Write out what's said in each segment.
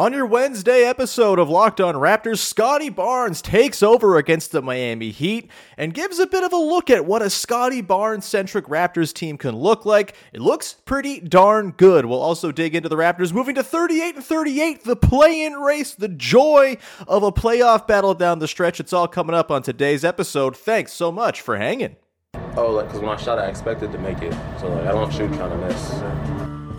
On your Wednesday episode of Locked On Raptors, Scottie Barnes takes over against the Miami Heat and gives a bit of a look at what a Scottie Barnes centric Raptors team can look like. It looks pretty darn good. We'll also dig into the Raptors moving to 38 and 38, the play in race, the joy of a playoff battle down the stretch. It's all coming up on today's episode. Thanks so much for hanging. Oh, like, because when I shot, I expected to make it. So, like, I don't shoot trying to miss.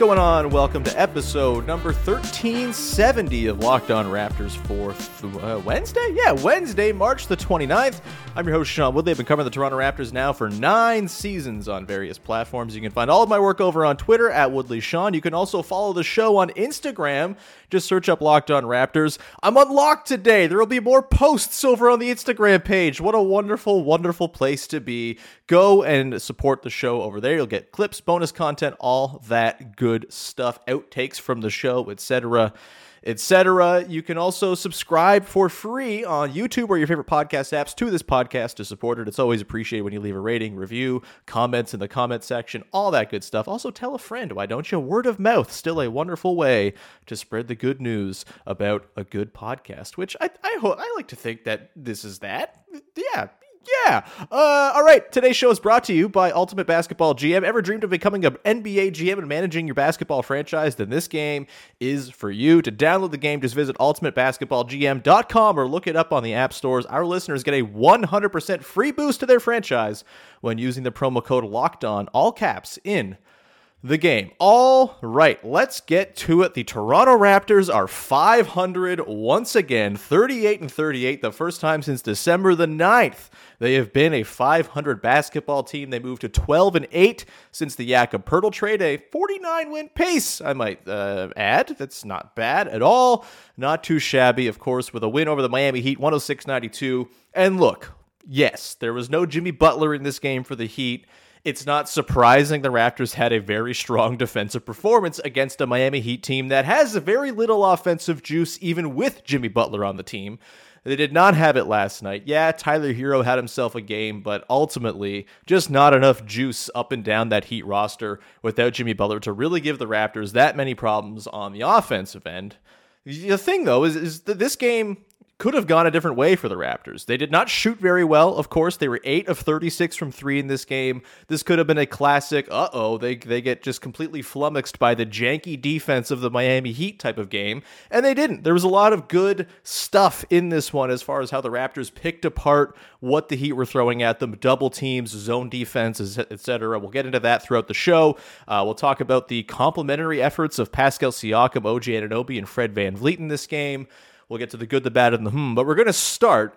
Going on? Welcome to episode number 1370 of Locked On Raptors for th- uh, Wednesday? Yeah, Wednesday, March the 29th. I'm your host, Sean Woodley. I've been covering the Toronto Raptors now for nine seasons on various platforms. You can find all of my work over on Twitter at Woodley Sean. You can also follow the show on Instagram. Just search up Locked On Raptors. I'm unlocked today. There will be more posts over on the Instagram page. What a wonderful, wonderful place to be. Go and support the show over there. You'll get clips, bonus content, all that good stuff, outtakes from the show, etc etc. You can also subscribe for free on YouTube or your favorite podcast apps to this podcast to support it. It's always appreciated when you leave a rating, review, comments in the comment section, all that good stuff. Also, tell a friend, why don't you? Word of mouth, still a wonderful way to spread the good news about a good podcast, which I, I, ho- I like to think that this is that. Yeah, yeah. Uh, all right. Today's show is brought to you by Ultimate Basketball GM. Ever dreamed of becoming an NBA GM and managing your basketball franchise? Then this game is for you. To download the game, just visit ultimatebasketballgm.com or look it up on the app stores. Our listeners get a 100% free boost to their franchise when using the promo code Locked On, all caps in the game. All right, let's get to it. The Toronto Raptors are 500 once again, 38 and 38, the first time since December the 9th. They have been a 500 basketball team. They moved to 12 and 8 since the Jakob Poeltl trade, a 49 win pace, I might uh, add. That's not bad at all. Not too shabby, of course, with a win over the Miami Heat 106 92. And look, yes, there was no Jimmy Butler in this game for the Heat it's not surprising the Raptors had a very strong defensive performance against a Miami Heat team that has very little offensive juice, even with Jimmy Butler on the team. They did not have it last night. Yeah, Tyler Herro had himself a game, but ultimately, just not enough juice up and down that Heat roster without Jimmy Butler to really give the Raptors that many problems on the offensive end. The thing, though, is, is that this game could have gone a different way for the Raptors. They did not shoot very well, of course. They were 8 of 36 from 3 in this game. This could have been a classic, uh-oh, they they get just completely flummoxed by the janky defense of the Miami Heat type of game, and they didn't. There was a lot of good stuff in this one as far as how the Raptors picked apart what the Heat were throwing at them, double teams, zone defenses, etc. We'll get into that throughout the show. Uh, we'll talk about the complementary efforts of Pascal Siakam, OG Anunoby, and Fred VanVleet in this game. We'll get to the good, the bad, and the hmm, but we're going to start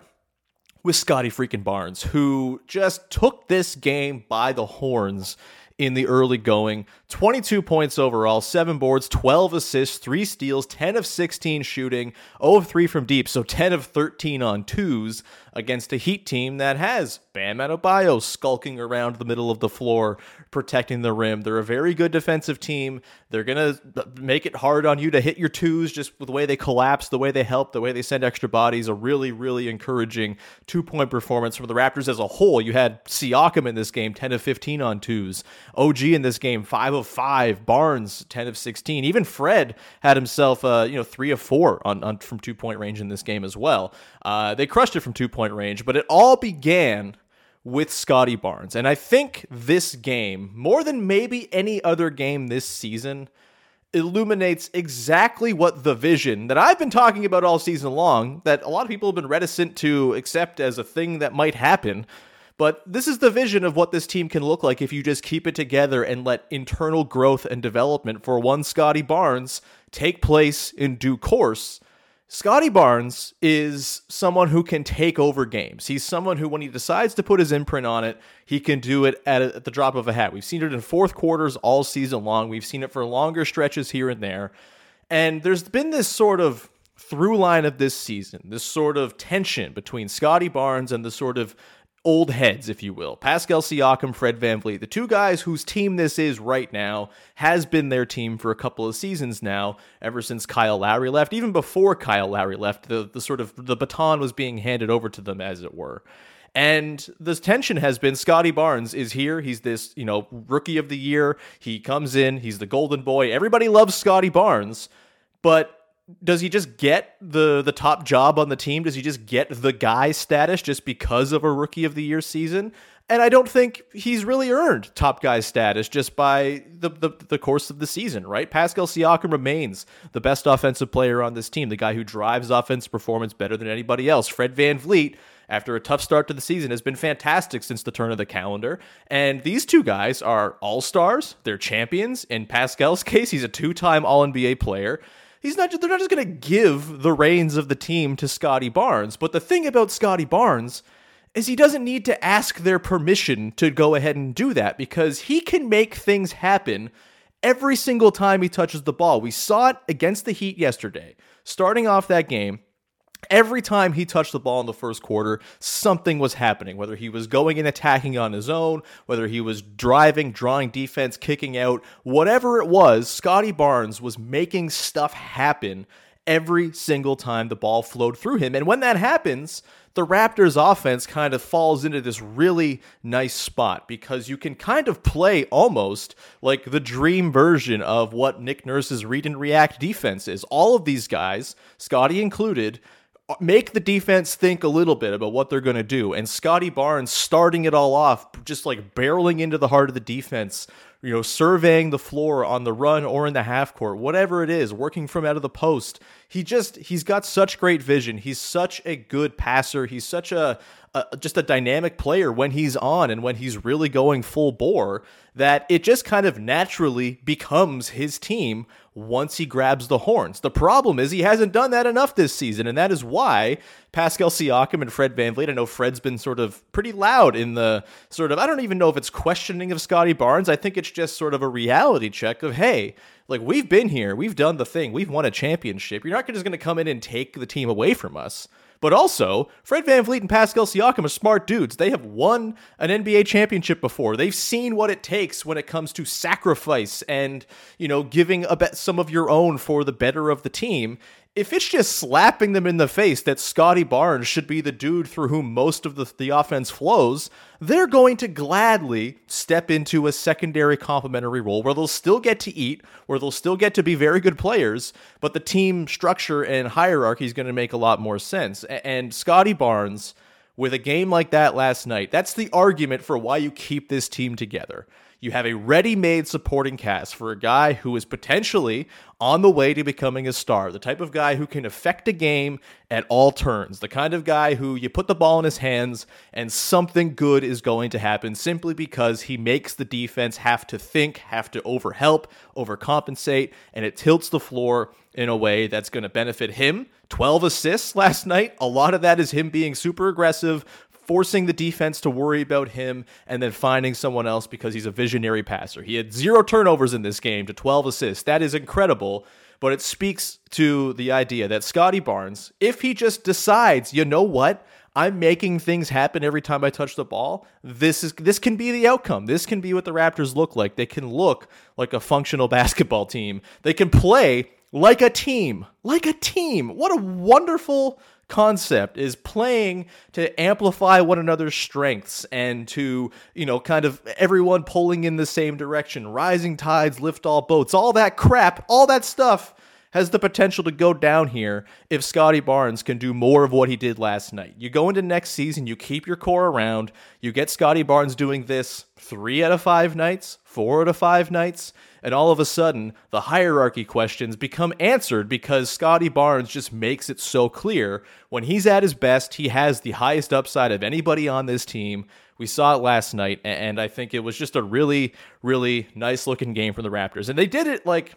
with Scottie freaking Barnes, who just took this game by the horns in the early going. 22 points overall, 7 boards, 12 assists, 3 steals, 10 of 16 shooting, 0 of 3 from deep, so 10 of 13 on twos against a Heat team that has Bam Adebayo skulking around the middle of the floor, protecting the rim. They're a very good defensive team. They're going to make it hard on you to hit your twos just with the way they collapse, the way they help, the way they send extra bodies. A really, really encouraging two point performance from the Raptors as a whole. You had Siakam in this game, 10 of 15 on twos. OG in this game, 5 of 5. Barnes, 10 of 16. Even Fred had himself, uh, you know, 3 of 4 on, on from two point range in this game as well. Uh, they crushed it from two point range, but it all began with Scottie Barnes. And I think this game, more than maybe any other game this season, illuminates exactly what the vision that I've been talking about all season long, that a lot of people have been reticent to accept as a thing that might happen. But this is the vision of what this team can look like if you just keep it together and let internal growth and development for one Scottie Barnes take place in due course. Scottie Barnes is someone who can take over games. He's someone who, when he decides to put his imprint on it, he can do it at, a, at the drop of a hat. We've seen it in fourth quarters all season long. We've seen it for longer stretches here and there. And there's been this sort of through line of this season, this sort of tension between Scottie Barnes and the sort of old heads, if you will. Pascal Siakam, Fred VanVleet, the two guys whose team this is right now, has been their team for a couple of seasons now, ever since Kyle Lowry left. Even before Kyle Lowry left, the, the sort of the baton was being handed over to them, as it were. And the tension has been Scottie Barnes is here. He's this, you know, rookie of the year. He comes in, he's the golden boy. Everybody loves Scottie Barnes, but does he just get the the top job on the team? Does he just get the guy status just because of a rookie of the year season? And I don't think he's really earned top guy status just by the, the, the course of the season, right? Pascal Siakam remains the best offensive player on this team, the guy who drives offense performance better than anybody else. Fred Van VanVleet, after a tough start to the season, has been fantastic since the turn of the calendar. And these two guys are all stars, they're champions. In Pascal's case, he's a two time All NBA player he's not they're not just going to give the reins of the team to Scottie Barnes. But the thing about Scottie Barnes is he doesn't need to ask their permission to go ahead and do that because he can make things happen every single time he touches the ball. We saw it against the Heat yesterday. Starting off that game, Every time he touched the ball in the first quarter, something was happening. Whether he was going and attacking on his own, whether he was driving, drawing defense, kicking out, whatever it was, Scottie Barnes was making stuff happen every single time the ball flowed through him. And when that happens, the Raptors offense kind of falls into this really nice spot because you can kind of play almost like the dream version of what Nick Nurse's read and react defense is. All of these guys, Scottie included, make the defense think a little bit about what they're going to do. And Scottie Barnes starting it all off, just like barreling into the heart of the defense, you know, surveying the floor on the run or in the half court, whatever it is, working from out of the post. He just he's got such great vision. He's such a good passer. He's such a, a just a dynamic player when he's on and when he's really going full bore that it just kind of naturally becomes his team once he grabs the horns. The problem is he hasn't done that enough this season, and that is why Pascal Siakam and Fred VanVleet, I know Fred's been sort of pretty loud in the sort of, I don't even know if it's questioning of Scottie Barnes. I think it's just sort of a reality check of, hey, like we've been here, we've done the thing, we've won a championship. You're not just going to come in and take the team away from us. But also, Fred VanVleet and Pascal Siakam are smart dudes. They have won an NBA championship before. They've seen what it takes when it comes to sacrifice and, you know, giving a bet some of your own for the better of the team if it's just slapping them in the face that Scottie Barnes should be the dude through whom most of the, the offense flows, they're going to gladly step into a secondary complementary role where they'll still get to eat, where they'll still get to be very good players, but the team structure and hierarchy is going to make a lot more sense. And Scottie Barnes, with a game like that last night, that's the argument for why you keep this team together. You have a ready made supporting cast for a guy who is potentially on the way to becoming a star, the type of guy who can affect a game at all turns, the kind of guy who you put the ball in his hands and something good is going to happen simply because he makes the defense have to think, have to overhelp, overcompensate, and it tilts the floor in a way that's going to benefit him. 12 assists last night. A lot of that is him being super aggressive, forcing the defense to worry about him and then finding someone else because he's a visionary passer. He had zero turnovers in this game to 12 assists. That is incredible, but it speaks to the idea that Scottie Barnes, if he just decides, you know what? I'm making things happen every time I touch the ball. This is this can be the outcome. This can be what the Raptors look like. They can look like a functional basketball team. They can play like a team. Like a team. What a wonderful concept is playing to amplify one another's strengths and to, you know, kind of everyone pulling in the same direction. Rising tides lift all boats. All that crap, all that stuff has the potential to go down here if Scottie Barnes can do more of what he did last night. You go into next season, you keep your core around, you get Scottie Barnes doing this three out of five nights, four out of five nights. And all of a sudden, the hierarchy questions become answered because Scottie Barnes just makes it so clear. When he's at his best, he has the highest upside of anybody on this team. We saw it last night, and I think it was just a really, really nice looking game from the Raptors. And they did it like,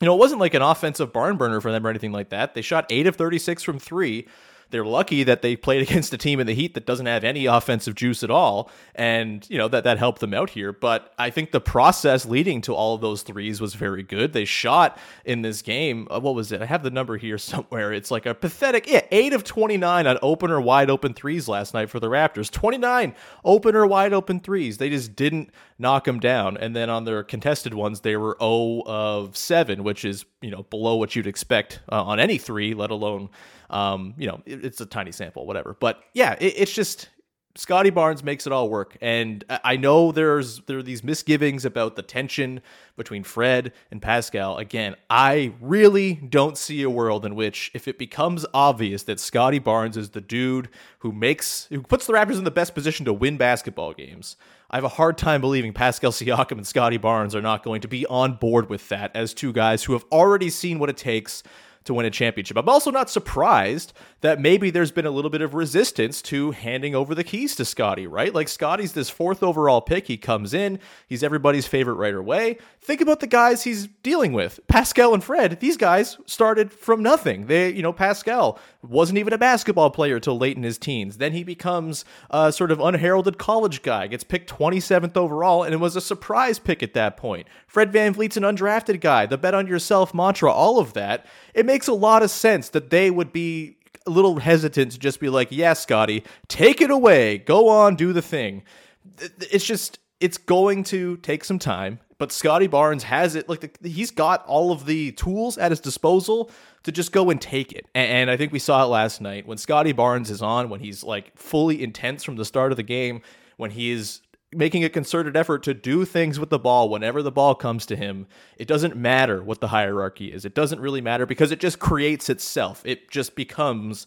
you know, it wasn't like an offensive barn burner for them or anything like that. They shot 8 of 36 from 3 they're lucky that they played against a team in the Heat that doesn't have any offensive juice at all, and you know that that helped them out here. But I think the process leading to all of those threes was very good. They shot in this game. Uh, what was it? I have the number here somewhere. It's like a pathetic, yeah, eight of twenty nine on opener wide open threes last night for the Raptors. Twenty nine opener wide open threes. They just didn't knock them down. And then on their contested ones, they were 0 of 7, which is, you know, below what you'd expect uh, on any three, let alone, um, you know, it, it's a tiny sample, whatever. But yeah, it, it's just Scottie Barnes makes it all work. And I know there's there are these misgivings about the tension between Fred and Pascal. Again, I really don't see a world in which if it becomes obvious that Scottie Barnes is the dude who makes who puts the Raptors in the best position to win basketball games. I have a hard time believing Pascal Siakam and Scottie Barnes are not going to be on board with that as two guys who have already seen what it takes to win a championship. I'm also not surprised that maybe there's been a little bit of resistance to handing over the keys to Scottie, right? Like Scottie's this fourth overall pick. He comes in, he's everybody's favorite right away. Think about the guys he's dealing with. Pascal and Fred, these guys started from nothing. They, you know, Pascal wasn't even a basketball player till late in his teens. Then he becomes a sort of unheralded college guy, gets picked 27th overall, and it was a surprise pick at that point. Fred VanVleet's an undrafted guy, the bet on yourself mantra, all of that. It makes a lot of sense that they would be a little hesitant to just be like, yeah, Scottie, take it away. Go on, do the thing. It's just, it's going to take some time, but Scottie Barnes has it. Like, the, he's got all of the tools at his disposal to just go and take it. And, I think we saw it last night when Scottie Barnes is on, when he's like fully intense from the start of the game, when he is making a concerted effort to do things with the ball whenever the ball comes to him. It doesn't matter what the hierarchy is. It doesn't really matter because it just creates itself. It just becomes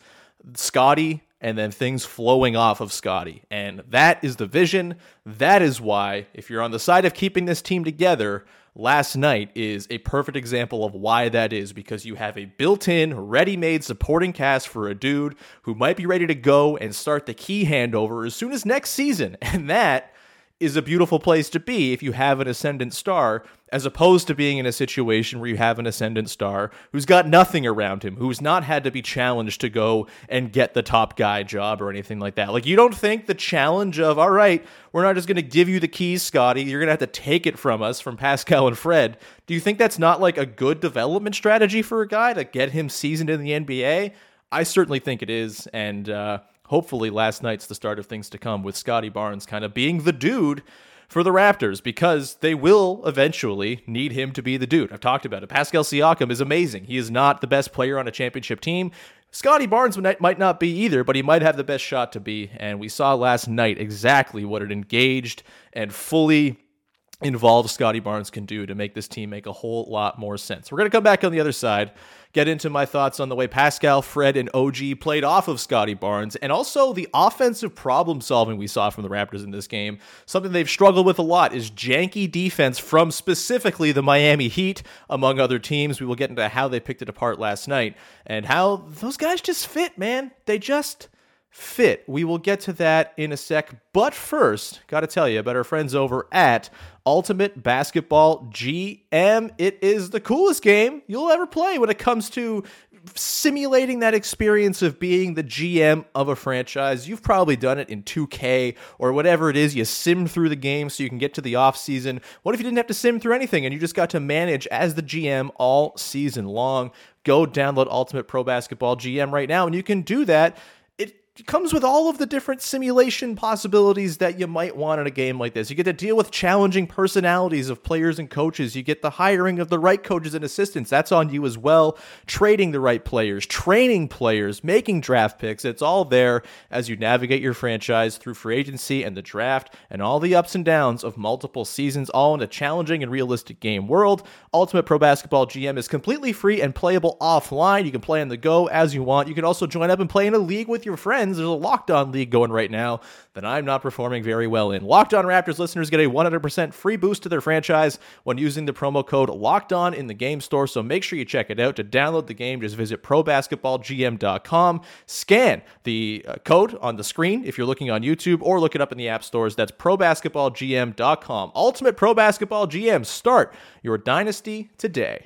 Scottie and then things flowing off of Scottie. And that is the vision. That is why, if you're on the side of keeping this team together, last night is a perfect example of why that is because you have a built in, ready made supporting cast for a dude who might be ready to go and start the key handover as soon as next season. And that is a beautiful place to be if you have an ascendant star, as opposed to being in a situation where you have an ascendant star who's got nothing around him, who's not had to be challenged to go and get the top guy job or anything like that. Like, you don't think the challenge of, all right, we're not just going to give you the keys, Scottie, you're going to have to take it from us, from Pascal and Fred. Do you think that's not like a good development strategy for a guy to get him seasoned in the NBA? I certainly think it is. And, uh, hopefully last night's the start of things to come with Scottie Barnes kind of being the dude for the Raptors because they will eventually need him to be the dude. I've talked about it. Pascal Siakam is amazing. He is not the best player on a championship team. Scottie Barnes might not be either, but he might have the best shot to be. And we saw last night exactly what an engaged and fully involved Scottie Barnes can do to make this team make a whole lot more sense. We're going to come back on the other side, get into my thoughts on the way Pascal, Fred, and OG played off of Scottie Barnes, and also the offensive problem solving we saw from the Raptors in this game. Something they've struggled with a lot is janky defense from specifically the Miami Heat, among other teams. We will get into how they picked it apart last night and how those guys just fit, man. They just fit. We will get to that in a sec. But first, got to tell you about our friends over at Ultimate Basketball GM. It is the coolest game you'll ever play when it comes to simulating that experience of being the GM of a franchise. You've probably done it in 2K or whatever it is. You sim through the game so you can get to the off season. What if you didn't have to sim through anything and you just got to manage as the GM all season long? Go download Ultimate Pro Basketball GM right now and you can do that comes with all of the different simulation possibilities that you might want in a game like this. You get to deal with challenging personalities of players and coaches. You get the hiring of the right coaches and assistants. That's on you as well. Trading the right players, training players, making draft picks. It's all there as you navigate your franchise through free agency and the draft and all the ups and downs of multiple seasons, all in a challenging and realistic game world. Ultimate Pro Basketball GM is completely free and playable offline. You can play on the go as you want. You can also join up and play in a league with your friends pretends there's a Locked On League going right now that I'm not performing very well in. Locked On Raptors listeners get a 100% free boost to their franchise when using the promo code Locked On in the game store. So make sure you check it out. To download the game, just visit probasketballgm.com. Scan the uh, code on the screen if you're looking on YouTube, or look it up in the app stores. That's probasketballgm.com. Ultimate Pro Basketball GM. Start your dynasty today.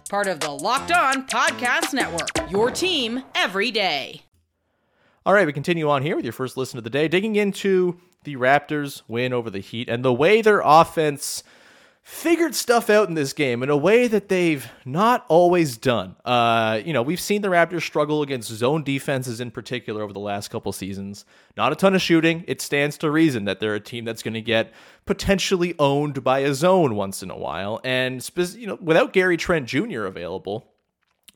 Part of the Locked On Podcast Network. Your team every day. All right, we continue on here with your first listen of the day, digging into the Raptors' win over the Heat and the way their offense figured stuff out in this game in a way that they've not always done. Uh, you know, we've seen the Raptors struggle against zone defenses in particular over the last couple seasons. Not a ton of shooting. It stands to reason that they're a team that's going to get potentially owned by a zone once in a while. And you know, without Gary Trent Jr. available,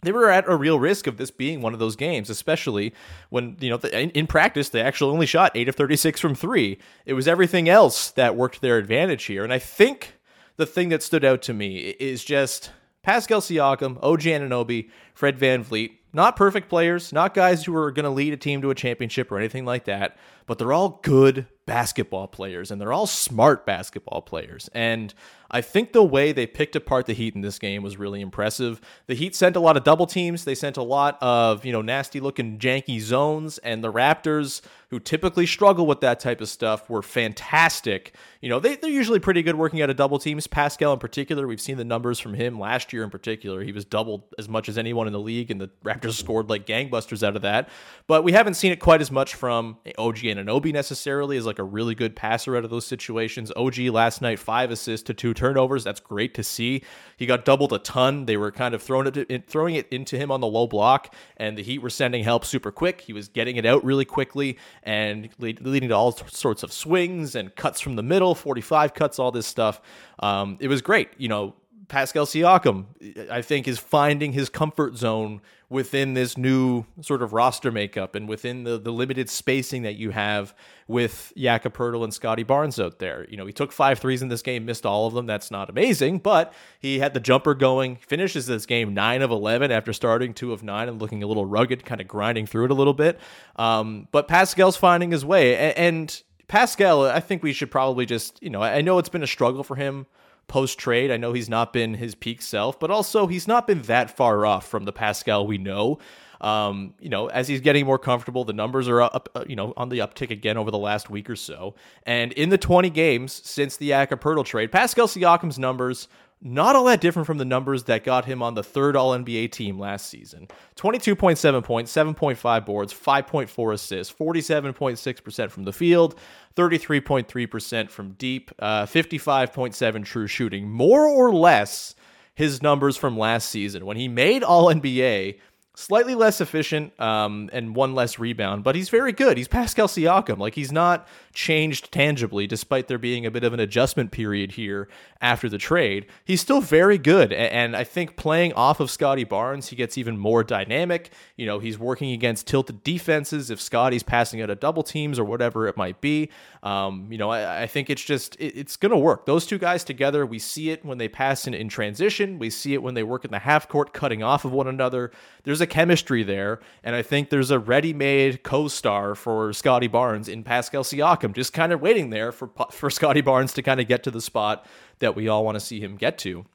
they were at a real risk of this being one of those games, especially when, you know, in practice, they actually only shot 8 of 36 from 3. It was everything else that worked their advantage here. And I think the thing that stood out to me is just Pascal Siakam, OG Anunoby, Fred Van VanVleet. Not perfect players, not guys who are going to lead a team to a championship or anything like that, but they're all good basketball players and they're all smart basketball players. And I think the way they picked apart the Heat in this game was really impressive. The Heat sent a lot of double teams. They sent a lot of, you know, nasty looking janky zones and the Raptors who typically struggle with that type of stuff were fantastic. You know, they, they're usually pretty good working out of double teams. Pascal in particular, we've seen the numbers from him last year in particular. He was doubled as much as anyone in the league and the Raptors scored like gangbusters out of that. But we haven't seen it quite as much from OG Anunoby necessarily as like a really good passer out of those situations. OG last night, five assists to two turnovers. That's great to see. He got doubled a ton. They were kind of throwing it, throwing it into him on the low block, and the Heat were sending help super quick. He was getting it out really quickly and leading to all sorts of swings and cuts from the middle, 45 cuts, all this stuff. Um, it was great. You know, Pascal Siakam, I think, is finding his comfort zone within this new sort of roster makeup and within the, the limited spacing that you have with Jakob Poeltl and Scotty Barnes out there. You know, he took five threes in this game, missed all of them. That's not amazing, but he had the jumper going. Finishes this game nine of 11 after starting two of nine and looking a little rugged, kind of grinding through it a little bit. Um, but Pascal's finding his way. And Pascal, I think we should probably just, you know, I know it's been a struggle for him post trade. I know he's not been his peak self, but also he's not been that far off from the Pascal we know. Um, you know, as he's getting more comfortable, the numbers are up, uh, you know, on the uptick again over the last week or so. And in the 20 games since the Poeltl trade, Pascal Siakam's numbers not all that different from the numbers that got him on the third All NBA team last season 22.7 points, 7.5 boards, 5.4 assists, 47.6% from the field, 33.3% from deep, uh, 55.7 true shooting. More or less his numbers from last season when he made All NBA slightly less efficient um, and one less rebound, but he's very good. He's Pascal Siakam. Like he's not changed tangibly, despite there being a bit of an adjustment period here after the trade. He's still very good, and I think playing off of Scottie Barnes, he gets even more dynamic. You know, he's working against tilted defenses if Scottie's passing out of double teams or whatever it might be. Um, you know, I, I, think it's just it, it's to work. Those two guys together, we see it when they pass in, in transition. We see it when they work in the half court, cutting off of one another. There's a chemistry there, and I think there's a ready-made co-star for Scottie Barnes in Pascal Siakam, just kind of waiting there for for Scottie Barnes to kind of get to the spot that we all want to see him get to.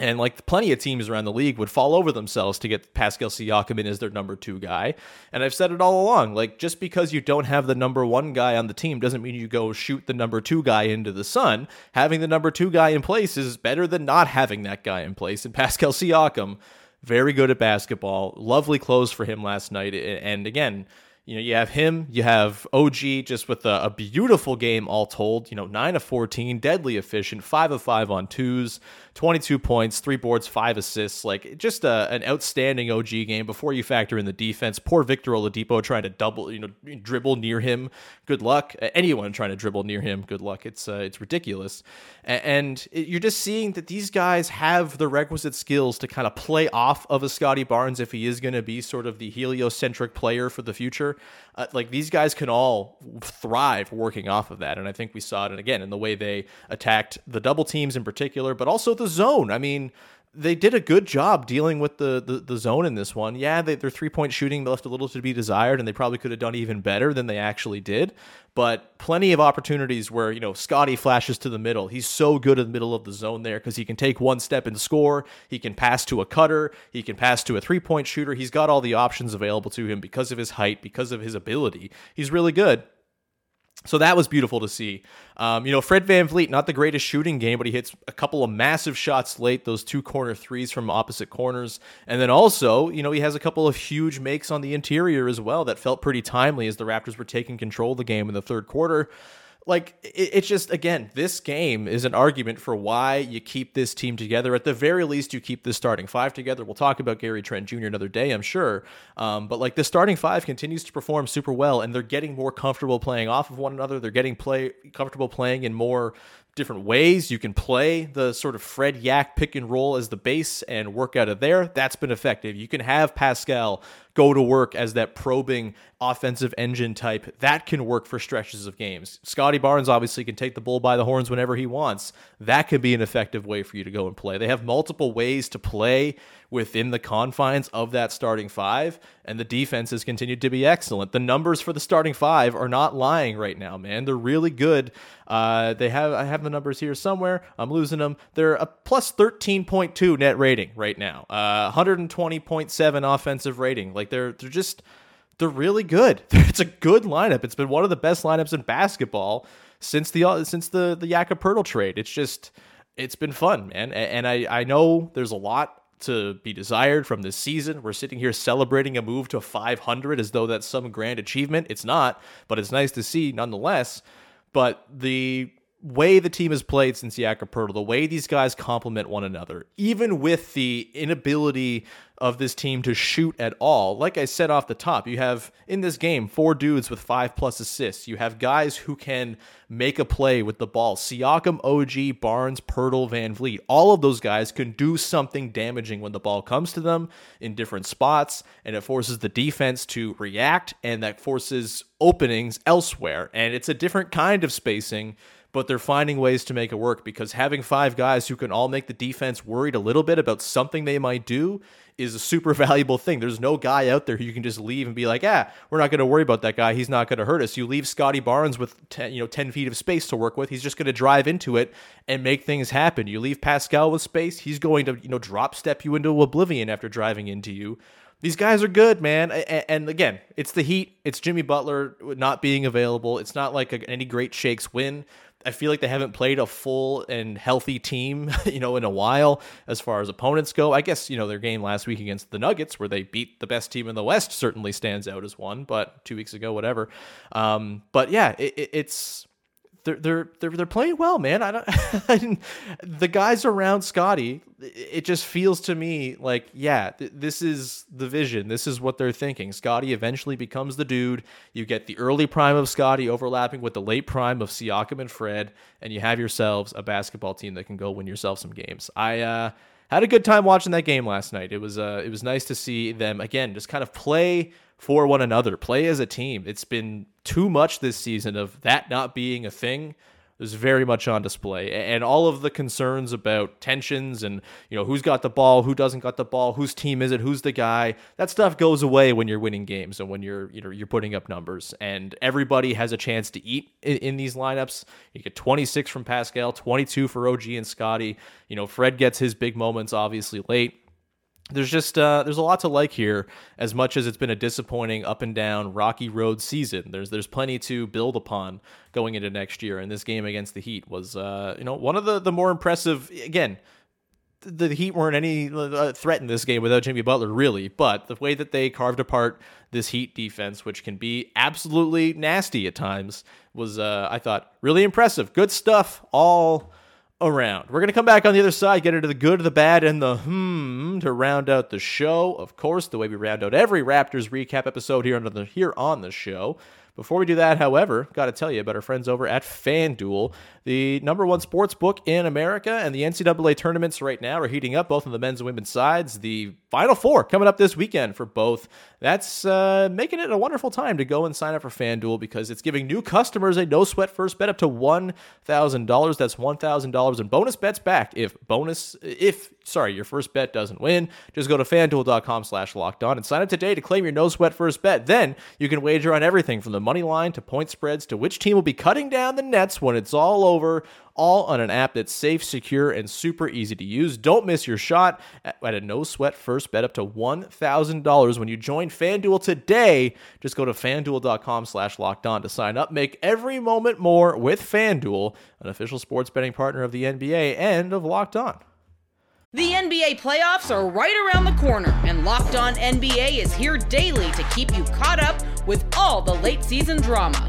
And like plenty of teams around the league would fall over themselves to get Pascal Siakam in as their number two guy. And I've said it all along. Like just because you don't have the number one guy on the team doesn't mean you go shoot the number two guy into the sun. Having the number two guy in place is better than not having that guy in place. And Pascal Siakam, very good at basketball. Lovely close for him last night. And again, You know, you have him, you have OG just with a, a beautiful game all told. You know, 9 of 14, deadly efficient, 5 of 5 on twos, 22 points, 3 boards, 5 assists. Like, just a, an outstanding OG game before you factor in the defense. Poor Victor Oladipo trying to double, you know, dribble near him. Good luck. Anyone trying to dribble near him, good luck. It's, uh, it's ridiculous. And you're just seeing that these guys have the requisite skills to kind of play off of a Scottie Barnes if he is going to be sort of the heliocentric player for the future. Uh, like these guys can all thrive working off of that, and I think we saw it again in the way they attacked the double teams in particular, but also the zone. I mean, they did a good job dealing with the, the, the zone in this one. Yeah, they, their three point shooting left a little to be desired, and they probably could have done even better than they actually did. But plenty of opportunities where you know Scottie flashes to the middle. He's so good in the middle of the zone there because he can take one step and score. He can pass to a cutter. He can pass to a three point shooter. He's got all the options available to him because of his height, because of his ability. He's really good. So that was beautiful to see. Um, you know, Fred Van VanVleet, not the greatest shooting game, but he hits a couple of massive shots late, those two corner threes from opposite corners. And then also, you know, he has a couple of huge makes on the interior as well that felt pretty timely as the Raptors were taking control of the game in the third quarter like it, it's just again this game is an argument for why you keep this team together. At the very least you keep this starting five together. We'll talk about gary trent jr another day i'm sure. Um, but like the starting five continues to perform super well and they're getting more comfortable playing off of one another. They're getting play comfortable playing in more different ways. You can play the sort of Fred Yak pick and roll as the base and work out of there. That's been effective. You can have Pascal go to work as that probing offensive engine type. That can work for stretches of games. Scottie Barnes obviously can take the bull by the horns whenever he wants. That could be an effective way for you to go and play. They have multiple ways to play within the confines of that starting five, and the defense has continued to be excellent. The numbers for the starting five are not lying right now, man. They're really good. Uh, they have I have the numbers here somewhere. I'm losing them. They're a plus 13.2 net rating right now. Uh, 120.7 offensive rating. Like they're they're just they're really good. It's a good lineup. It's been one of the best lineups in basketball since the since the the Jakob trade. It's just it's been fun, man. And I I know there's a lot to be desired from this season. We're sitting here celebrating a move to 500 as though that's some grand achievement. It's not, but it's nice to see nonetheless. But the way the team has played since Jakob Poeltl, the way these guys complement one another, even with the inability of this team to shoot at all. Like I said off the top, you have in this game four dudes with five plus assists. You have guys who can make a play with the ball. Siakam, OG, Barnes, Poeltl, Van Vliet. All of those guys can do something damaging when the ball comes to them in different spots, and it forces the defense to react, and that forces openings elsewhere. And it's a different kind of spacing but they're finding ways to make it work because having five guys who can all make the defense worried a little bit about something they might do is a super valuable thing. There's no guy out there who you can just leave and be like, "Ah, we're not going to worry about that guy. He's not going to hurt us." You leave Scottie Barnes with 10, you know 10 feet of space to work with. He's just going to drive into it and make things happen. You leave Pascal with space, he's going to you know drop step you into oblivion after driving into you. These guys are good, man. And again, it's the Heat. It's Jimmy Butler not being available. It's not like any great shakes win. I feel like they haven't played a full and healthy team, you know, in a while as far as opponents go. I guess, you know, their game last week against the Nuggets, where they beat the best team in the West, certainly stands out as one, but two weeks ago, whatever. Um, but yeah, it, it's they're they're they're they're playing well, man. I don't. the guys around Scottie. it just feels to me like, yeah, th- this is the vision. This is what they're thinking. Scottie eventually becomes the dude. You get the early prime of Scottie overlapping with the late prime of Siakam and Fred, and you have yourselves a basketball team that can go win yourself some games. I. uh had a good time watching that game last night. It was uh, it was nice to see them again, just kind of play for one another, play as a team. It's been too much this season of that not being a thing is very much on display. And all of the concerns about tensions and you know who's got the ball who doesn't got the ball whose team is it who's the guy that stuff goes away when you're winning games and when you're you know you're putting up numbers. And everybody has a chance to eat in, in these lineups. You get 26 from Pascal 22 for OG and scottie. You know Fred gets his big moments obviously late there's just uh, there's a lot to like here. As much as it's been a disappointing up and down rocky road season, there's there's plenty to build upon going into next year. And this game against the Heat was uh, you know one of the the more impressive. Again, the Heat weren't any uh, threat in this game without Jimmy Butler, really. But the way that they carved apart this Heat defense, which can be absolutely nasty at times, was, uh, I thought, really impressive. Good stuff all around. We're going to come back on the other side, get into the good, the bad, and the hmm to round out the show. Of course, the way we round out every Raptors recap episode here on the here on the show. Before we do that, however, got to tell you about our friends over at FanDuel, the number one sports book in America, and the NCAA tournaments right now are heating up, both on the men's and women's sides. The Final Four coming up this weekend for both. That's uh, making it a wonderful time to go and sign up for FanDuel because it's giving new customers a no sweat first bet up to one thousand dollars. That's one thousand dollars in bonus bets back if bonus if sorry your first bet doesn't win. Just go to FanDuel.com/slash locked on and sign up today to claim your no sweat first bet. Then you can wager on everything from the money line to point spreads to which team will be cutting down the nets when it's all over, all on an app that's safe, secure, and super easy to use. Don't miss your shot at a no sweat first bet up to $1,000 when you join FanDuel today. Just go to fanduel.com slash locked on to sign up. Make every moment more with FanDuel, an official sports betting partner of the NBA and of Locked On. The NBA playoffs are right around the corner, and Locked On NBA is here daily to keep you caught up with all the late season drama.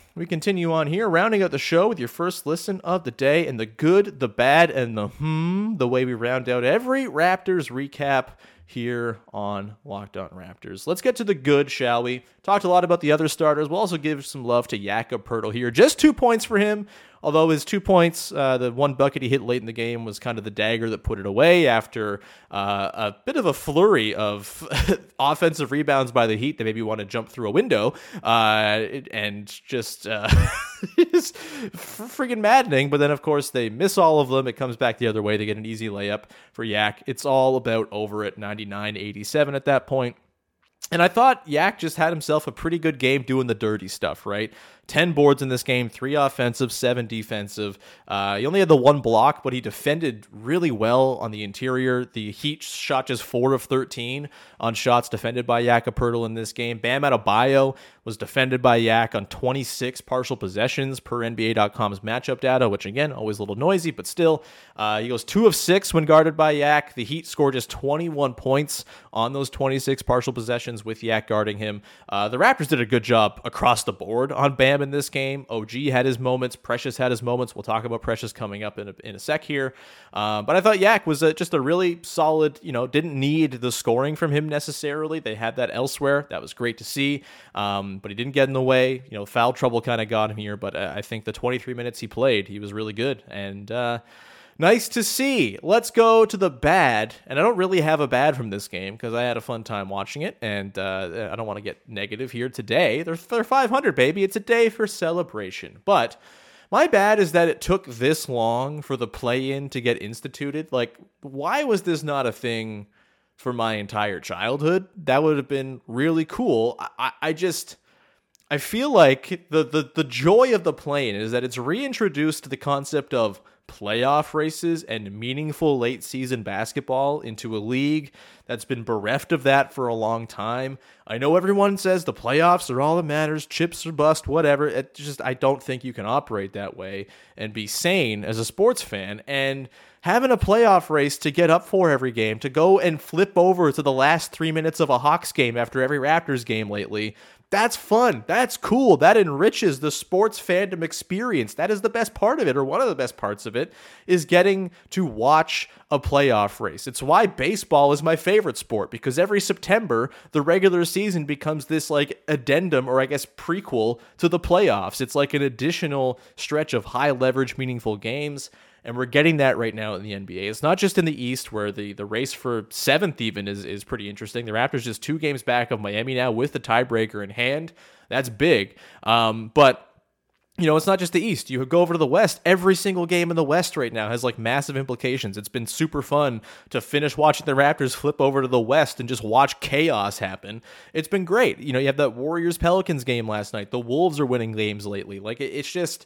We continue on here, rounding out the show with your first listen of the day and the good, the bad, and the hmm, the way we round out every Raptors recap here on Locked On Raptors. Let's get to the good, shall we? Talked a lot about the other starters. We'll also give some love to Jakob Poeltl here. Just two points for him. Although his two points, uh, the one bucket he hit late in the game was kind of the dagger that put it away after uh, a bit of a flurry of offensive rebounds by the Heat that maybe want to jump through a window uh, and just. Uh, is freaking maddening. But then, of course, they miss all of them. It comes back the other way. They get an easy layup for Yak. It's all about over at 99 87 at that point. And I thought Yak just had himself a pretty good game doing the dirty stuff, right? 10 boards in this game, three offensive, seven defensive. Uh, he only had the one block, but he defended really well on the interior. The Heat shot just 4 of 13 on shots defended by Jakob in this game. Bam Adebayo was defended by Yak on 26 partial possessions per NBA.com's matchup data, which again, always a little noisy, but still. Uh, he goes 2 of 6 when guarded by Yak. The Heat scored just 21 points on those 26 partial possessions with Yak guarding him. Uh, the Raptors did a good job across the board on Bam in this game. OG had his moments. Precious had his moments. We'll talk about Precious coming up in a, in a sec here. Uh, but I thought Yak was a, just a really solid, you know, didn't need the scoring from him necessarily. They had that elsewhere. That was great to see. Um, but he didn't get in the way. You know, foul trouble kind of got him here. But I think the 23 minutes he played, he was really good. And, uh, Nice to see. Let's go to the bad. And I don't really have a bad from this game because I had a fun time watching it. And uh, I don't want to get negative here today. They're, they're 500, baby. It's a day for celebration. But my bad is that it took this long for the play in to get instituted. Like, why was this not a thing for my entire childhood? That would have been really cool. I, I, just. I feel like the, the the joy of the play-in is that it's reintroduced the concept of playoff races and meaningful late season basketball into a league that's been bereft of that for a long time. I know everyone says the playoffs are all that matters, chips or bust, whatever. It just I don't think you can operate that way and be sane as a sports fan and having a playoff race to get up for every game, to go and flip over to the last 3 minutes of a Hawks game after every Raptors game lately that's fun. That's cool. That enriches the sports fandom experience. That is the best part of it, or one of the best parts of it, is getting to watch a playoff race. It's why baseball is my favorite sport because every September, the regular season becomes this like addendum or I guess prequel to the playoffs. It's like an additional stretch of high leverage, meaningful games. And we're getting that right now in the NBA. It's not just in the East where the, the race for seventh even is, is pretty interesting. The Raptors just two games back of Miami now with the tiebreaker in hand. That's big. Um, but you know, it's not just the East. You go over to the West. Every single game in the West right now has like massive implications. It's been super fun to finish watching the Raptors flip over to the West and just watch chaos happen. It's been great. You know, you have that Warriors Pelicans game last night. The Wolves are winning games lately. Like, it's just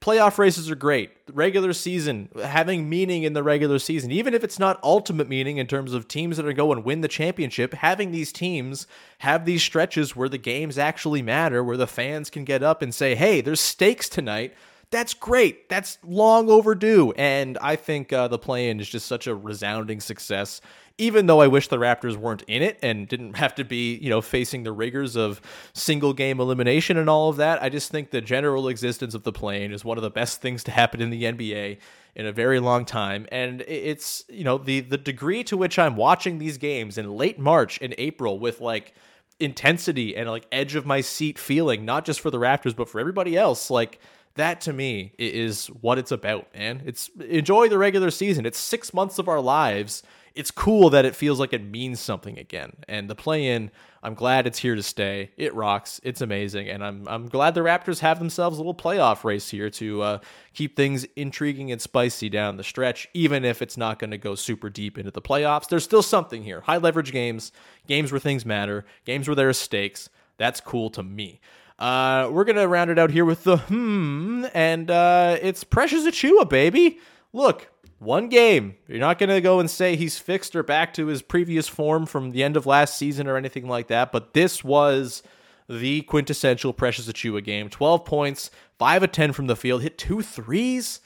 playoff races are great. Regular season, having meaning in the regular season, even if it's not ultimate meaning in terms of teams that are going to win the championship, having these teams have these stretches where the games actually matter, where the fans can get up and say, hey, there's stakes tonight. That's great. That's long overdue. And I think uh, the play in is just such a resounding success even though I wish the Raptors weren't in it and didn't have to be, you know, facing the rigors of single game elimination and all of that, I just think the general existence of the play-in is one of the best things to happen in the NBA in a very long time. And it's, you know, the the degree to which I'm watching these games in late March and April with like intensity and like edge of my seat feeling, not just for the Raptors, but for everybody else, like that to me is what it's about, man. It's enjoy the regular season. It's six months of our lives it's cool that it feels like it means something again. And the play in, I'm glad it's here to stay. It rocks. It's amazing. And I'm, I'm glad the Raptors have themselves a little playoff race here to uh, keep things intriguing and spicy down the stretch, even if it's not going to go super deep into the playoffs. There's still something here. High leverage games, games where things matter, games where there are stakes. That's cool to me. Uh, we're going to round it out here with the hmm, and uh, it's Precious Achiuwa, baby. Look, one game. You're not going to go and say he's fixed or back to his previous form from the end of last season or anything like that, but this was the quintessential Precious Achiuwa game. 12 points, 5 of 10 from the field, hit two threes.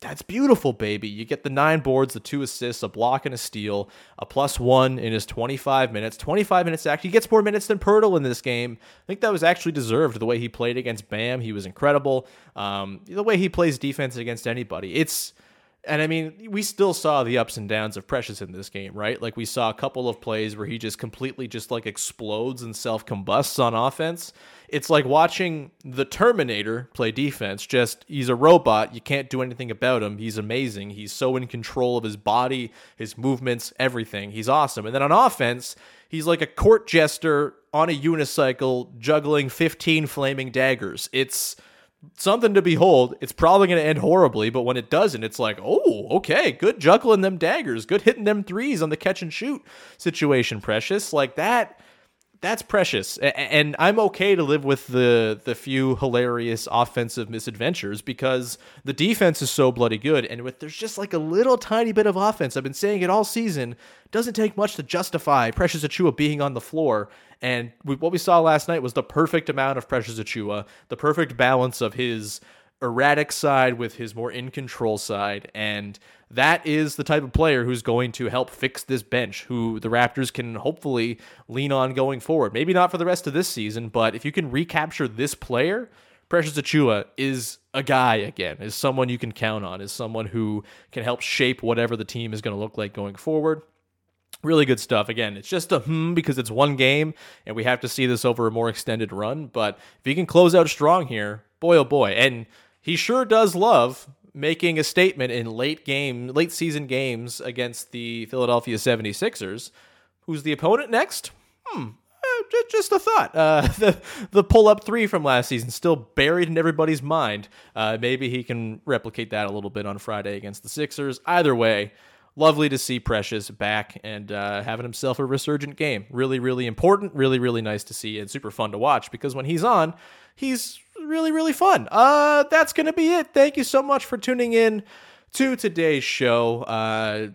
That's beautiful, baby. You get the nine boards, the two assists, a block, and a steal, a plus one in his 25 minutes. 25 minutes actually. He gets more minutes than Poeltl in this game. I think that was actually deserved the way he played against Bam. He was incredible. Um, the way he plays defense against anybody. It's and I mean, we still saw the ups and downs of Precious in this game, right? Like we saw a couple of plays where he just completely just like explodes and self combusts on offense. It's like watching the Terminator play defense. Just he's a robot. You can't do anything about him. He's amazing. He's so in control of his body, his movements, everything. He's awesome. And then on offense, he's like a court jester on a unicycle juggling 15 flaming daggers. It's something to behold. It's probably going to end horribly, but when it doesn't, it's like, oh, okay, good juggling them daggers, good hitting them threes on the catch and shoot situation, Precious. Like that that's precious. And i'm okay to live with the the few hilarious offensive misadventures because the defense is so bloody good. And with there's just like a little tiny bit of offense. I've been saying it all season. Doesn't take much to justify precious achiuwa being on the floor. And what we saw last night was the perfect amount of precious achiuwa the perfect balance of his erratic side with his more in control side. And that is the type of player who's going to help fix this bench, who the Raptors can hopefully lean on going forward. Maybe not for the rest of this season, but if you can recapture this player, Precious Achiuwa is a guy again, is someone you can count on, is someone who can help shape whatever the team is going to look like going forward. Really good stuff. Again, it's just a hmm because it's one game and we have to see this over a more extended run. But if you can close out strong here, boy, oh boy. And he sure does love making a statement in late game, late season games against the Philadelphia 76ers. Who's the opponent next? Hmm, eh, just a thought. Uh, the the pull up three from last season still buried in everybody's mind. Uh, maybe he can replicate that a little bit on Friday against the Sixers. Either way, lovely to see Precious back and uh, having himself a resurgent game. Really, really important. Really, really nice to see and super fun to watch because when he's on, he's really, really fun. Uh, that's going to be it. Thank you so much for tuning in to today's show. Uh,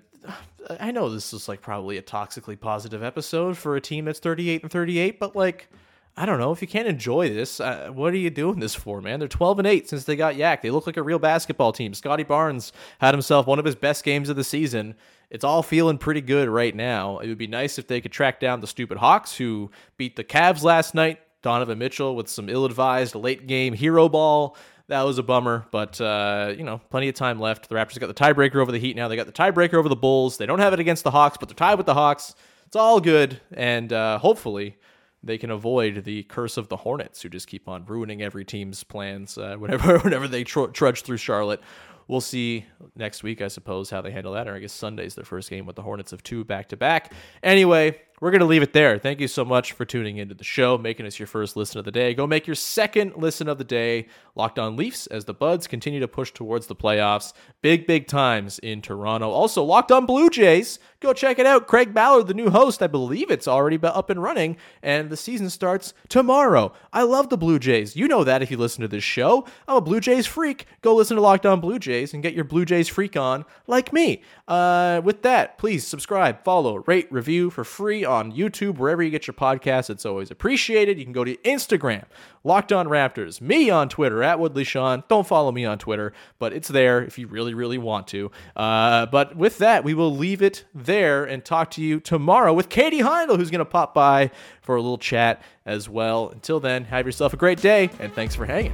I know this is like probably a toxically positive episode for a team that's 38 and 38, but like, I don't know if you can't enjoy this. Uh, what are you doing this for, man? They're 12 and 8 since they got YAC. They look like a real basketball team. Scottie Barnes had himself one of his best games of the season. It's all feeling pretty good right now. It would be nice if they could track down the stupid Hawks who beat the Cavs last night. Donovan Mitchell with some ill-advised late game hero ball. That was a bummer, but uh, you know, plenty of time left. The Raptors got the tiebreaker over the Heat now. They got the tiebreaker over the Bulls. They don't have it against the Hawks, but they're tied with the Hawks. It's all good, and uh, hopefully they can avoid the curse of the Hornets, who just keep on ruining every team's plans uh, whenever whenever they tr- trudge through Charlotte. We'll see next week, I suppose, how they handle that. Or I guess Sunday's their first game with the Hornets of two back to back. Anyway, we're going to leave it there. Thank you so much for tuning into the show, making us your first listen of the day. Go make your second listen of the day. Locked on Leafs as the Buds continue to push towards the playoffs. Big, big times in Toronto. Also, Locked on Blue Jays. Go check it out. Craig Ballard, the new host, I believe it's already up and running, and the season starts tomorrow. I love the Blue Jays. You know that if you listen to this show. I'm a Blue Jays freak. Go listen to Locked on Blue Jays and get your Blue Jays freak on like me. Uh, with that, please subscribe, follow, rate, review for free on YouTube, wherever you get your podcasts. It's always appreciated. You can go to Instagram, Locked On Raptors, me on Twitter at Woodley Sean. Don't follow me on Twitter, but it's there if you really, really want to. Uh, but with that, we will leave it there and talk to you tomorrow with Katie Heindl, who's going to pop by for a little chat as well. Until then, have yourself a great day, and thanks for hanging.